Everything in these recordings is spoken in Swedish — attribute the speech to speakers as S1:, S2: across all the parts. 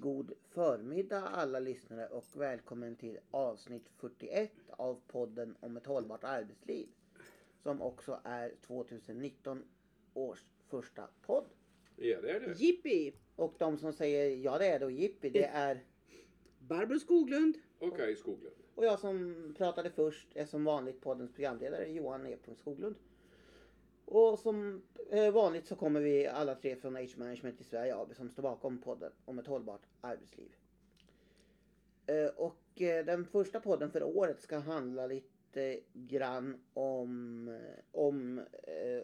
S1: god förmiddag alla lyssnare och välkommen till avsnitt 41 av podden om ett hållbart arbetsliv. Som också är 2019 års första podd.
S2: Ja, det är det.
S3: Jippi!
S1: Och de som säger ja det är det och jippi det är
S3: Barbro Skoglund.
S2: Okej, Skoglund.
S1: och jag som pratade först är som vanligt poddens programledare Johan E. Skoglund. Och som eh, vanligt så kommer vi alla tre från Age Management i Sverige AB som står bakom podden om ett hållbart arbetsliv. Eh, Och eh, den första podden för året ska handla lite grann om, om,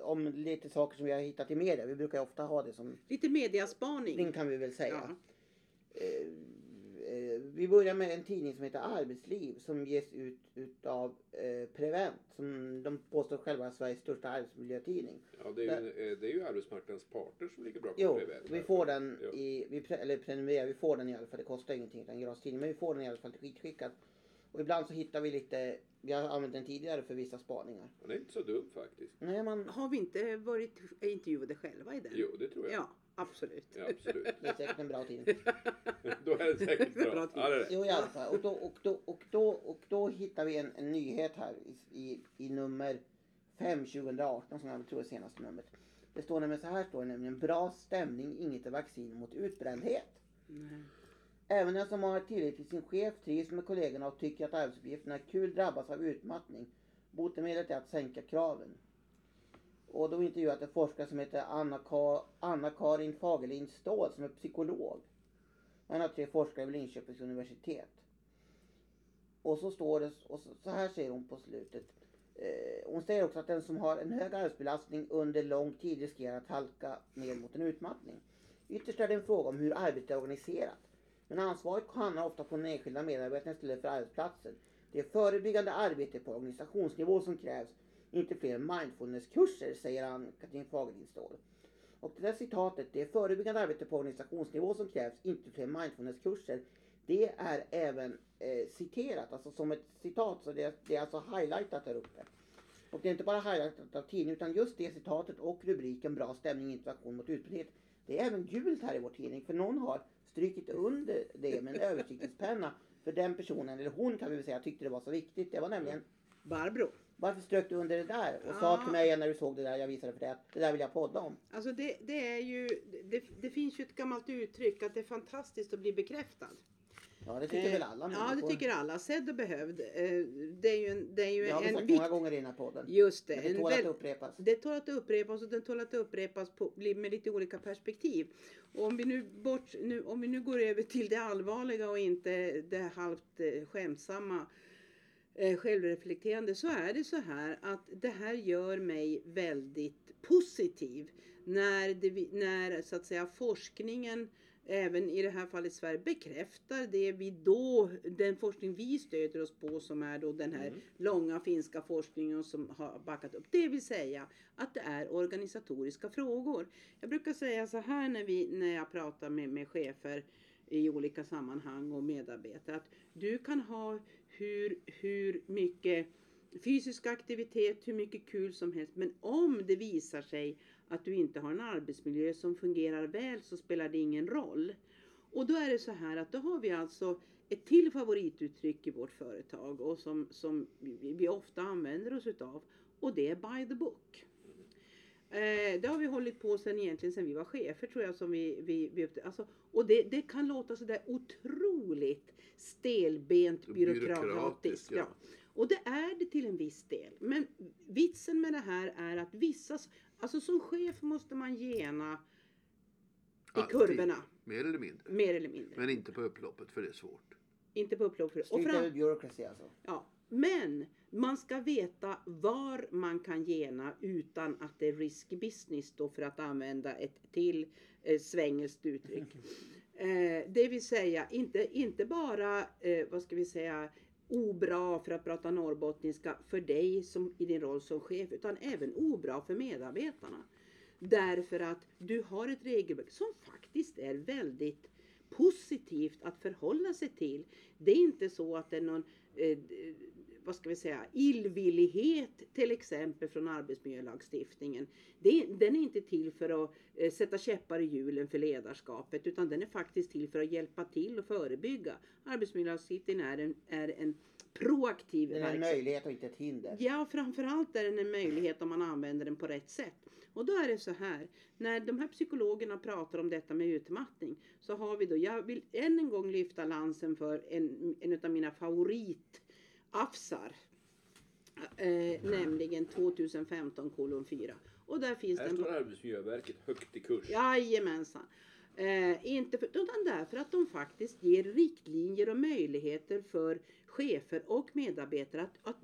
S1: om lite saker som vi har hittat i media. Vi brukar ofta ha det som
S3: Lite mediaspaning.
S1: ring kan vi väl säga.
S3: Ja.
S1: Vi börjar med en tidning som heter Arbetsliv som ges ut utav eh, Prevent som de påstår själva är Sveriges största arbetsmiljötidning.
S2: Ja, det, är ju, eh, det är ju arbetsmarknadens parter som ligger bakom
S1: Jo,
S2: Prevent.
S1: vi får den
S2: Ja.
S1: i, vi pre, eller prenumererar, vi får den i alla fall, det kostar ingenting, en gratis tidning, men vi får den i alla fall skitskickad. Och ibland så hittar vi lite, vi har använt den tidigare för vissa spaningar.
S2: Han är inte så dum faktiskt.
S1: Nej, man,
S3: Har vi inte varit intervjuade själva i den?
S2: Jo, det tror jag.
S3: Ja, absolut.
S2: Ja, absolut.
S1: det är säkert en bra tidning.
S2: Då är det säkert
S3: Bra
S2: bra.
S3: tid.
S2: Ja, det är det.
S1: Jo i alla fall. Och då, och då, och då, och då hittar vi en, en nyhet här i, i, i nummer 5 2018 som jag tror är senaste numret. Det står nämligen så här står det nämligen bra stämning, inget är vaccin mot utbrändhet.
S3: Nej.
S1: Även den som har tillit till sin chef, trivs med kollegorna och tycker att arbetsuppgifterna är kul drabbas av utmattning. Botemedlet är att sänka kraven. Och då intervjuat en forskare som heter Anna-Ka- Anna-Karin Fagerlind Ståhl som är psykolog. En av tre forskare vid Linköpings universitet. Och så står det, och så, så här säger hon på slutet. Eh, hon säger också att den som har en hög arbetsbelastning under lång tid riskerar att halka ner mot en utmattning. Ytterst är det en fråga om hur arbetet är organiserat. Men ansvaret hamnar ofta på den enskilda medarbetaren istället för arbetsplatsen. Det är förebyggande arbete på organisationsnivå som krävs, inte fler mindfulnesskurser, säger Ann-Katrin Fagerlind Ståhl. Och det där citatet, det är förebyggande arbete på organisationsnivå som krävs, inte fler mindfulnesskurser. Det är även eh, citerat, alltså som ett citat, så det, det är alltså highlightat där uppe. Och det är inte bara highlightat av tidningen, utan just det citatet och rubriken Bra stämning, interaktion mot utbrändhet. Det är även gult här i vår tidning, för någon har strykit under det med en översiktspenna För den personen, eller hon kan vi väl säga, tyckte det var så viktigt. Det var nämligen
S3: Barbro
S1: varför strök du under det där? Och sa till mig när du såg det där jag visade för dig att det där vill jag podda om.
S3: Alltså det, det är ju, det, det finns ju ett gammalt uttryck att det är fantastiskt att bli bekräftad.
S1: Ja det tycker
S3: Eh,
S1: väl alla
S3: Ja, det
S1: människor.
S3: tycker alla. Sedd och behövd. Eh, Det är ju en, det är ju
S1: Det har vi
S3: en
S1: sagt
S3: vikt.
S1: många gånger i den här podden.
S3: Just det.
S1: Men det tål att
S3: väl-
S1: upprepas.
S3: Det tål att upprepas och den tål att upprepas på, med lite olika perspektiv. Och om, vi nu bort, nu, om vi nu går över till det allvarliga och inte det halvt eh, skämtsamma eh, självreflekterande så är det så här att det här gör mig väldigt positiv när, det, när så att säga forskningen även i det här fallet Sverige bekräftar det vi då, den forskning vi stöder oss på som är då den här
S2: Mm.
S3: långa finska forskningen som har backat upp. Det vill säga att det är organisatoriska frågor. Jag brukar säga så här när, vi, när jag pratar med, med chefer i olika sammanhang och medarbetare att du kan ha hur, hur mycket fysisk aktivitet, hur mycket kul som helst. Men om det visar sig att du inte har en arbetsmiljö som fungerar väl så spelar det ingen roll. Och då är det så här att då har vi alltså ett till favorituttryck i vårt företag och som, som vi, vi ofta använder oss utav och det är by the book. Eh, det har vi hållit på sen egentligen sen vi var chefer tror jag. Som vi, vi, vi, alltså, och det, det kan låta sådär otroligt stelbent byråkratiskt.
S2: Byråkratiskt, ja.
S3: Ja. Och det är det till en viss del. Men vitsen med det här är att vissa, alltså som chef måste man gena i
S4: Alltid.
S3: kurvorna.
S4: Mer eller mindre.
S3: Mer eller mindre.
S4: Men inte på upploppet för det är svårt.
S3: Inte på upplopp. för- Och fram,
S1: bureaucracy alltså.
S3: ja. Men man ska veta var man kan gena utan att det är risky business då för att använda ett till eh, svengelskt uttryck. Eh, det vill säga inte, inte bara, eh, vad ska vi säga, obra för att prata norrbottniska för dig som, i din roll som chef utan även obra för medarbetarna. Därför att du har ett regelverk som faktiskt är väldigt positivt att förhålla sig till. Det är inte så att det är någon eh, vad ska vi säga, illvillighet till exempel från arbetsmiljölagstiftningen. Det, den är inte till för att eh, sätta käppar i hjulen för ledarskapet utan den är faktiskt till för att hjälpa till och förebygga. Arbetsmiljölagstiftningen är en, är en proaktiv
S1: Det är en möjlighet och inte ett hinder.
S3: Ja, framförallt är den en möjlighet om man använder den på rätt sätt. Och då är det så här, när de här psykologerna pratar om detta med utmattning så har vi då, jag vill än en gång lyfta lansen för en, en av mina favoritafsar. Eh, nämligen 2015 kolon 4. Och där finns
S2: Här
S3: den
S2: står Arbetsmiljöverket högt i kurs.
S3: Jajamensan. Eh, inte för, utan därför att de faktiskt ger riktlinjer och möjligheter för chefer och medarbetare att, att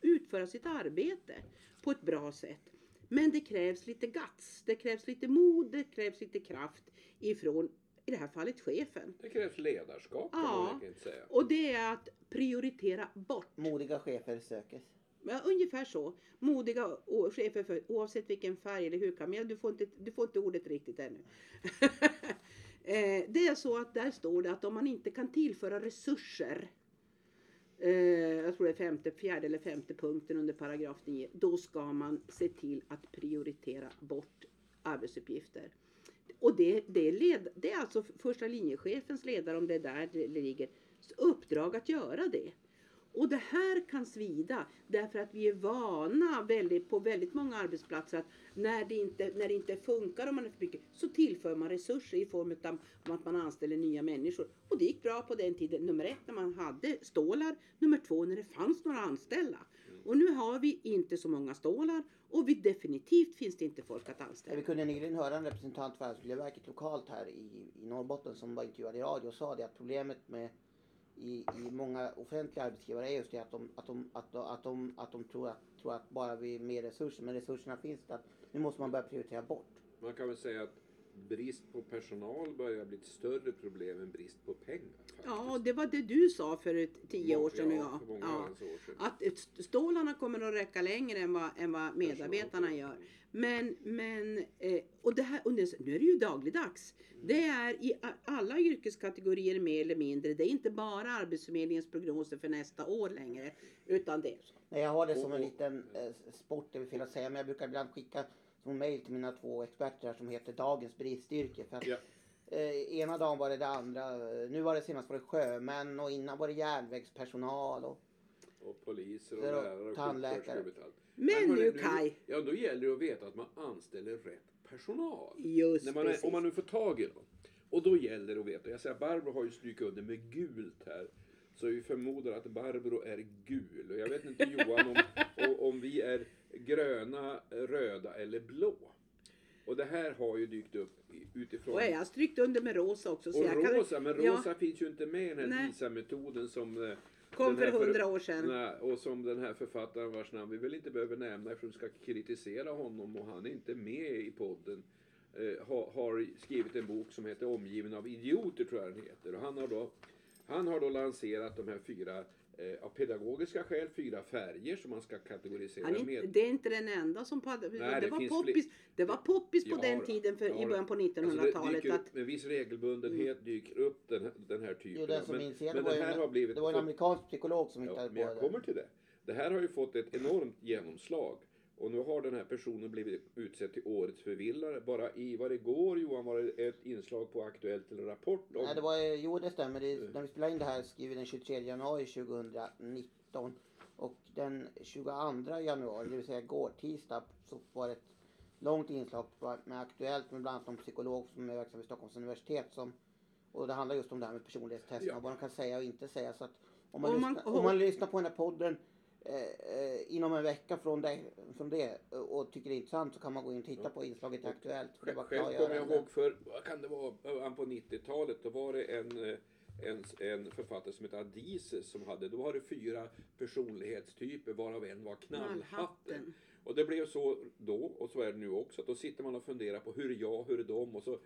S3: utföra sitt arbete på ett bra sätt. Men det krävs lite guts, det krävs lite mod, det krävs lite kraft ifrån, i det här fallet chefen.
S2: Det krävs ledarskap kan
S3: Ja.
S2: man verkligen säga.
S3: Och det är att prioritera bort.
S1: Modiga chefer sökes.
S3: Ja, ungefär så. Modiga chefer för, oavsett vilken färg eller hudfärg. Men du får inte, du får inte ordet riktigt ännu. eh, det är så att där står det att om man inte kan tillföra resurser. Eh, jag tror det är femte, fjärde eller femte punkten under paragraf 9. Då ska man se till att prioritera bort arbetsuppgifter. Och det, det, är led, det är alltså första linjechefens ledare, om det är där det ligger, uppdrag att göra det. Och det här kan svida därför att vi är vana väldigt, på väldigt många arbetsplatser att när det, inte, när det inte funkar om man är för mycket så tillför man resurser i form av att man anställer nya människor. Och det gick bra på den tiden. Nummer ett när man hade stålar. Nummer två när det fanns några anställda. Och nu har vi inte så många stålar och vi definitivt finns det inte folk att anställa.
S1: Vi kunde nyligen höra en representant för Arbetsmiljöverket lokalt här i, i Norrbotten som var intervjuad i radio och sa det att problemet med i, i många offentliga arbetsgivare är just det att de, att de, att de, att de, att de tror, att, tror att bara vi mer resurser, men resurserna finns det att nu måste man börja prioritera bort.
S2: Man kan väl säga att brist på personal börjar bli ett större problem än brist på pengar. Faktiskt.
S3: Ja, det var det du sa för tio år sedan.
S2: Ja,
S3: Ja, ja.
S2: herrans år sedan.
S3: Att stålarna kommer att räcka längre än vad, än vad medarbetarna gör. Men, men eh, och det här, och nu är det ju dagligdags. Det är i alla yrkeskategorier mer eller mindre. Det är inte bara Arbetsförmedlingens prognoser för nästa år längre. Utan det är så.
S1: Nej, jag har det som en liten eh, sport, det är fel att säga, men jag brukar ibland skicka som mail till mina två experter här som heter Dagens bristyrke. För att,
S2: Ja.
S1: eh, ena dagen var det det andra. Nu var det senast var det sjömän och innan var det järnvägspersonal. Och,
S2: Och poliser och
S1: då
S2: lärare och
S1: tandläkare.
S2: och.
S3: Men
S2: hörni,
S3: nu Kaj.
S2: Ja, då gäller det att veta att man anställer rätt personal.
S3: Just
S2: När man är,
S3: precis.
S2: om man nu får tag i dem. Och då gäller det att veta. Jag säger Barbro har ju strykit under med gult här. Så vi förmodar att Barbro är gul. Och jag vet inte Johan om, om vi är gröna, röda eller blå. Och det här har ju dykt upp utifrån...
S3: Och jag har strykt under med rosa också. Så
S2: och
S3: jag kan,
S2: rosa, men
S3: ja.
S2: rosa finns ju inte med i den här
S3: Nej.
S2: DISA-metoden som... eh,
S3: Kom för hundra år sedan.
S2: Och som den här författaren vars namn vi väl inte behöver nämna eftersom vi ska kritisera honom och han är inte med i podden. Eh, har, har skrivit en bok som heter Omgiven av idioter tror jag den heter. Och han har då, han har då lanserat de här fyra, eh, av pedagogiska skäl, fyra färger som man ska kategorisera
S3: Han är,
S2: med.
S3: det är inte den enda som
S2: Nej,
S3: det,
S2: det
S3: var poppis, det var poppis på
S2: Ja,
S3: den tiden för,
S2: Ja,
S3: i början på
S2: Alltså det
S3: 1900-talet. att,
S2: med viss regelbundenhet dyker upp den, här- den här typen
S1: som
S2: men, men
S1: var,
S2: det här
S1: en,
S2: har blivit
S1: det var en amerikansk psykolog som
S2: Ja,
S1: hittade
S2: men
S1: på
S2: jag
S1: det.
S2: kommer till det. Det här har ju fått ett enormt genomslag. Och nu har den här personen blivit utsedd till årets förvillare. Bara i, var det igår Johan, var det ett inslag på Aktuellt eller Rapport om...
S1: Nej, det var, eh, jo det stämmer. Det,
S2: Mm.
S1: när vi spelade in det här skriver vi den 23 januari 2019. Och den 22 januari, det vill säga går tisdag, så var det ett långt inslag med Aktuellt med bland annat en psykolog som är verksam vid Stockholms universitet. Som, och det handlar just om det här med personlighetstesterna,
S2: Ja.
S1: vad de kan säga och inte säga. Så att om, man
S3: Om man-
S1: lyssnar, om man lyssnar på den här podden eh, eh, inom en vecka från det, från det eh, och tycker det är intressant så kan man gå in och titta på inslaget i Aktuellt. För det var
S2: Själv kommer jag ihåg för, vad kan det vara, början på 90-talet, då var det en, eh, en, en författare som hette Adises som hade, då var det fyra personlighetstyper varav en var knallhatten.
S3: Knallhatten.
S2: Och det blev så då, och så är det nu också, att då sitter man och funderar på hur är jag, hur är de, och så,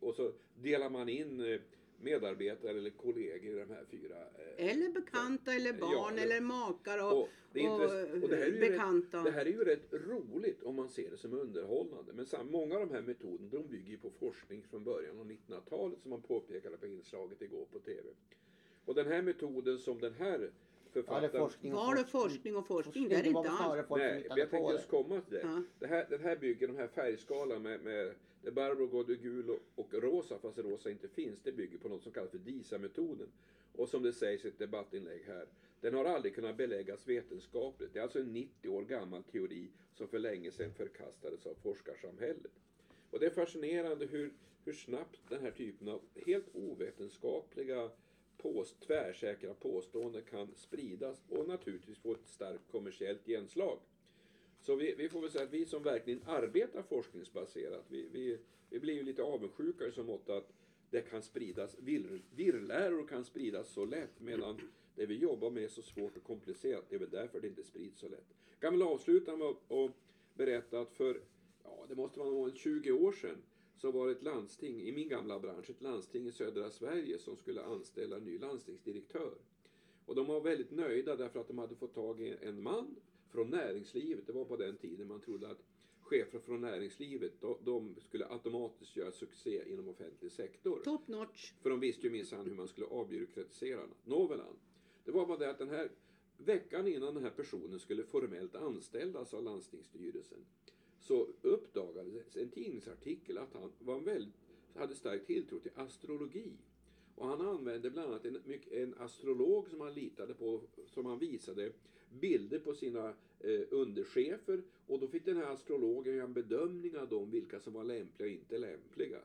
S2: och så delar man in eh, medarbetare eller kollegor i de här fyra. eh,
S3: eller bekanta eller
S2: Ja,
S3: barn
S2: ja.
S3: eller makar och,
S2: Och det, är
S3: och,
S2: och det, här är ju
S3: bekanta.
S2: Rätt, det här är ju rätt roligt om man ser det som underhållande. Men sam, många av de här metoderna de bygger ju på forskning från början av 1900-talet som man påpekade på inslaget igår på TV. Och den här metoden som den här
S1: Ja,
S2: författaren...
S1: forskning och
S3: Var det forskning och forskning? Det är inte alls.
S2: Nej, jag tänkte
S1: det.
S2: just komma till det.
S3: Ja.
S2: Det här, den här bygger, de här färgskalan med, med det Barbro går det gul och, och rosa, fast rosa inte finns, det bygger på något som kallas för DISA-metoden. Och som det sägs i ett debattinlägg här, den har aldrig kunnat beläggas vetenskapligt. Det är alltså en 90 år gammal teori som för länge sedan förkastades av forskarsamhället. Och det är fascinerande hur, hur snabbt den här typen av helt ovetenskapliga påst, tvärsäkra påståenden kan spridas och naturligtvis få ett starkt kommersiellt genslag. Så vi, vi får väl säga att vi som verkligen arbetar forskningsbaserat, vi, vi, vi blir ju lite avundsjuka i så mått att det kan spridas, virrläror kan spridas så lätt medan det vi jobbar med är så svårt och komplicerat. Det är väl därför det inte sprids så lätt. Jag kan väl avsluta med att berätta att för, ja det måste vara 20 år sedan, så var det ett landsting i min gamla bransch, ett landsting i södra Sverige som skulle anställa en ny landstingsdirektör. Och de var väldigt nöjda därför att de hade fått tag i en man från näringslivet. Det var på den tiden man trodde att chefer från näringslivet, de, skulle automatiskt göra succé inom offentlig sektor.
S3: Top notch.
S2: För de visste ju minsann hur man skulle avbyråkratisera Nåvälan. Det var bara det att den här veckan innan den här personen skulle formellt anställas av landstingsstyrelsen så uppdagades en tidningsartikel att han var en väldigt, hade stark tilltro till astrologi. Och han använde bland annat en, en astrolog som han litade på, som han visade bilder på sina eh, underchefer och då fick den här astrologen göra en bedömning av dem, vilka som var lämpliga och inte lämpliga.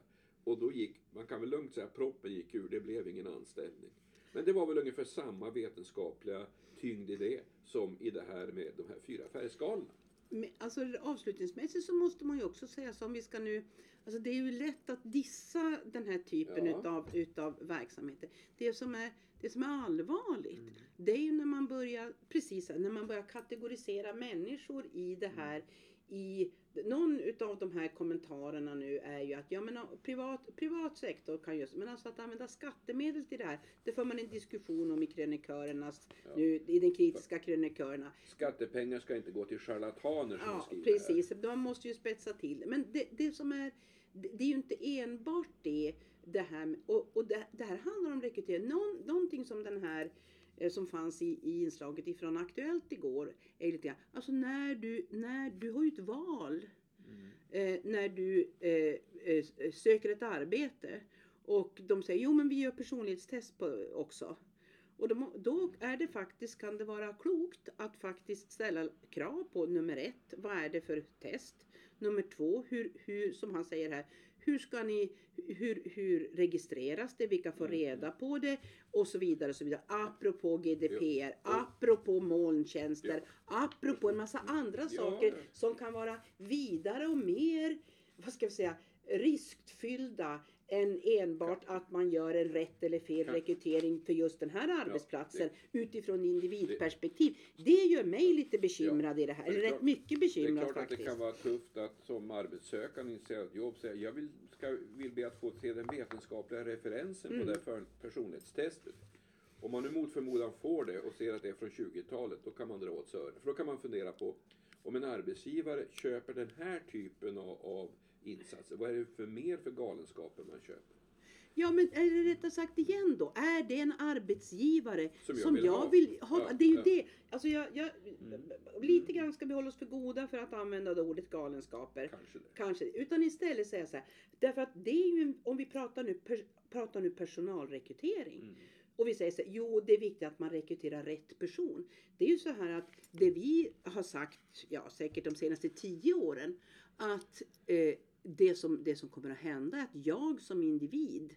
S2: Och då gick, man kan väl lugnt säga, proppen gick ur, det blev ingen anställning. Men det var väl ungefär samma vetenskapliga tyngd i det som i det här med de här fyra färgskalorna.
S3: Men, Alltså avslutningsmässigt så måste man ju också säga så om vi ska nu Alltså det är ju lätt att dissa den här typen
S2: Ja.
S3: utav, utav verksamheter. Det som är, det som är allvarligt
S2: Mm.
S3: det är ju när man börjar precis när man börjar kategorisera människor i det här i någon utav de här kommentarerna nu är ju att ja men privat, privat sektor kan just men alltså att använda skattemedel till det här det för man en diskussion om i krönikörernas
S2: Ja.
S3: nu i den kritiska krönikörerna
S2: Skattepengar ska inte gå till charlataner som
S3: Ja,
S2: skriver här.
S3: precis. De måste ju spetsa till. Men det, det som är, det, det är ju inte enbart det, det här, och, och det, det här handlar om rekrytering. Någon, någonting som den här som fanns i, i inslaget ifrån Aktuellt igår är lite grann, alltså när du, när du har ju ett val
S2: Mm.
S3: eh, när du eh, eh, söker ett arbete och de säger jo men vi gör personlighetstest på, också. Och då, må- då är det faktiskt, kan det vara klokt att faktiskt ställa krav på nummer ett, vad är det för test? Nummer två, hur, hur, som han säger här, hur ska ni, hur, hur registreras det, vilka får
S2: Mm.
S3: reda på det och så vidare. Och så vidare. Apropå GDPR,
S2: Jo.
S3: apropå molntjänster, apropå en massa andra
S2: Ja,
S3: saker
S2: ja.
S3: som kan vara vidare och mer, vad ska vi säga, riskfyllda än enbart att man gör en rätt eller fel rekrytering för just den här arbetsplatsen utifrån individperspektiv. Det gör mig lite bekymrad i det här, eller rätt mycket
S2: Det är
S3: bekymrad
S2: klart att det
S3: faktiskt.
S2: kan vara tufft att som arbetssökande ett jobb säga jag vill, ska, vill be att få se den vetenskapliga referensen
S3: Mm.
S2: på det här personlighetstestet. Om man nu mot förmodan får det och ser att det är från 20-talet, då kan man dra åt öronen. För då kan man fundera på om en arbetsgivare köper den här typen av, av insatser, vad är det för mer för galenskaper man köper?
S3: Ja men är det rättare sagt igen då, är det en arbetsgivare
S2: Som
S3: som
S2: jag
S3: jag,
S2: vill
S3: vill
S2: ha?
S3: ha?
S2: Ja,
S3: det är ju
S2: ja.
S3: det. Alltså jag, jag,
S2: Mm.
S3: Lite grann ska vi hålla oss för goda för att använda det ordet galenskaper.
S2: Kanske det.
S3: Kanske, utan istället säga så här. Därför att det är ju, om vi pratar nu, per, pratar nu personalrekrytering.
S2: Mm.
S3: Och vi säger så här, jo det är viktigt att man rekryterar rätt person. Det är ju så här att det vi har sagt, ja säkert de senaste tio åren, att eh, det, som, det som kommer att hända är att jag som individ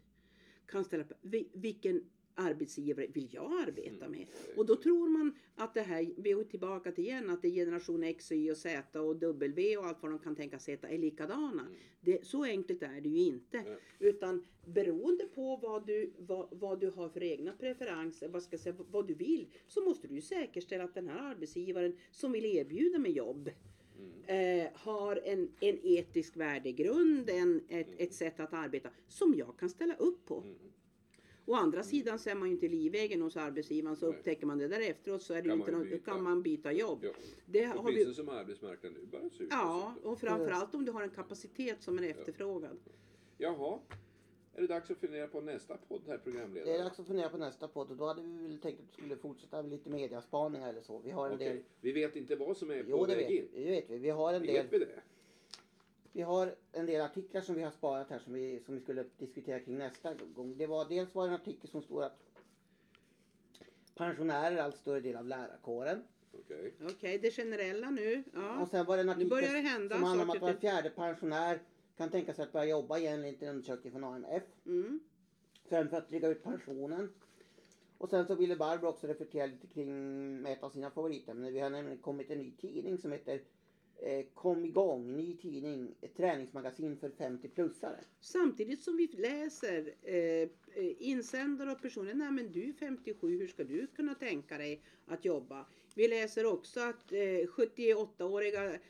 S3: kan ställa vilken arbetsgivare vill jag arbeta
S2: Mm.
S3: med? Och då tror man att det här, vi är tillbaka till igen, att det är generation X, Y och Z och W och allt vad de kan tänkas heta är likadana.
S2: Mm.
S3: Det, så enkelt är det ju inte. Utan beroende på vad du, vad, vad du har för egna preferenser, vad, ska jag säga, vad du vill, så måste du ju säkerställa att den här arbetsgivaren som vill erbjuda mig jobb
S2: Mm.
S3: eh, har en, en etisk värdegrund, en, ett, ett sätt att arbeta som jag kan ställa upp på.
S2: Mm.
S3: Å andra sidan så är man ju inte livegen hos arbetsgivaren så
S2: Nej.
S3: upptäcker man det där efteråt så är det
S2: Kan
S3: inte
S2: byta.
S3: kan man byta jobb.
S2: Ja.
S3: Det har vi,
S2: som arbetsmarknaden nu bara ser ut.
S3: ja, och framförallt om du har en kapacitet som är efterfrågad.
S2: Jaha. Är det dags att fundera på nästa podd, herr
S1: Det är
S2: programledare?
S1: dags att fundera på nästa podd och då hade vi väl tänkt att vi skulle fortsätta med lite mediaspaningar eller så. Vi har en
S2: Okej,
S1: del...
S2: Vi vet inte vad som är på
S1: Jo, det
S2: väg
S1: vet,
S2: in.
S1: vi, det vet vi. Vi har en del...
S2: Vet vi det?
S1: Vi har en del artiklar som vi har sparat här som vi, som vi skulle diskutera kring nästa gång. Det var, dels var det en artikel som stod att pensionärer är allt större del av lärarkåren.
S2: Okej.
S3: Okej, det generella nu. Ja.
S1: Och sen var det en artikel
S3: börjar det hända
S1: som handlar om att var fjärde pensionär kan tänka sig att börja jobba igen enligt en undersökning från AMF.
S3: Mm.
S1: Främst för att dryga ut pensionen. Och sen så ville Barbro också reflektera lite kring ett av sina favoritämnen. Vi har nämligen kommit en ny tidning som heter eh, Kom igång, ny tidning, ett träningsmagasin för 50-plussare.
S3: Samtidigt som vi läser eh, eh, insändare och personer. Nej men du är 57, hur ska du kunna tänka dig att jobba? Vi läser också att eh, 78-åriga eh,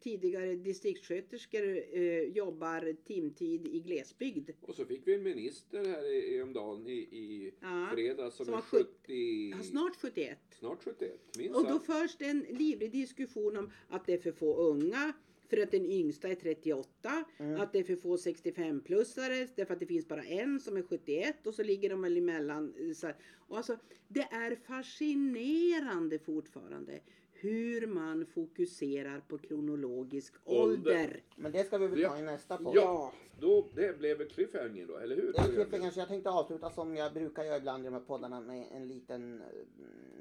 S3: tidigare distriktssköterskor eh, jobbar timtid i glesbygd.
S2: Och så fick vi en minister här i, i om dagen i, i
S3: Ja.
S2: fredags som,
S3: Som
S2: är
S3: har sjut-
S2: 70...
S3: Ja, snart 71.
S2: Snart 71. Minst
S3: Och då förs det en livlig diskussion om att det är för få unga för att den yngsta är 38,
S1: Mm.
S3: att det är för få 65-plussare därför att det finns bara en som är 71 och så ligger de väl emellan. eh, Så. Och alltså, det är fascinerande fortfarande hur man fokuserar på kronologisk
S2: Ålder.
S3: ålder.
S1: Men det ska vi väl
S2: Ja.
S1: ta i nästa podd.
S2: Ja, då, det blev cliffhanger då, eller hur?
S1: Det är cliffhanger, så jag tänkte avsluta som jag brukar göra ibland i de här poddarna med en liten,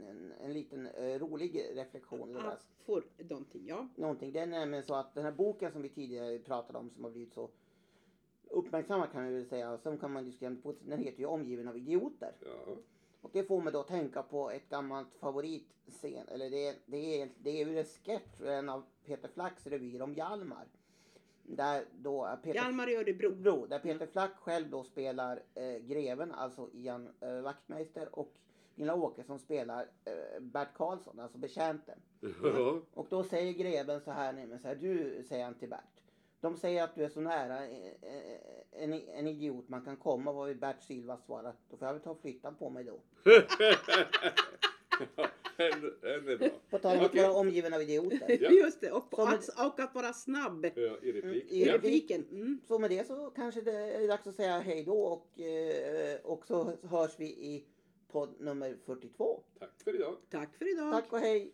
S1: en, en liten eh, rolig reflektion.
S3: Att få någonting, ja.
S1: någonting. Det är nämligen så att den här boken som vi tidigare pratade om som har blivit så uppmärksammad kan vi väl säga. Sen kan man diskutera den heter ju Omgiven av idioter.
S2: Ja.
S1: Och det får mig då att tänka på ett gammalt favoritscen. Eller det är, det är, det är ju en sketch, en av Peter Flacks revyer om Hjalmar. Där då Peter
S3: Hjalmar i Örebro.
S1: Bro, där Peter Flack själv då spelar eh, greven, alltså Ian eh, Wachtmeister och Gunilla Åkesson spelar eh, Bert Karlsson, alltså betjänten.
S2: Ja.
S1: Och då säger greven så här, nej, men så här, du säger han till Bert. De säger att du är så nära eh, eh, en, en idiot man kan komma. Vad vill Bert Silva svara? Då får jag väl ta flyttan på mig då.
S2: är bra.
S1: På tal om att vara omgiven av idioter.
S2: Ja.
S3: Just det, och,
S1: Som
S3: att, och att vara snabb
S2: Ja, I replik.
S1: I
S3: i
S2: Ja.
S3: repliken. Mm.
S1: Så med det så kanske det är dags att säga hej då och, eh, och så hörs vi i podd nummer 42.
S2: Tack för idag.
S3: Tack för idag.
S1: Tack och hej!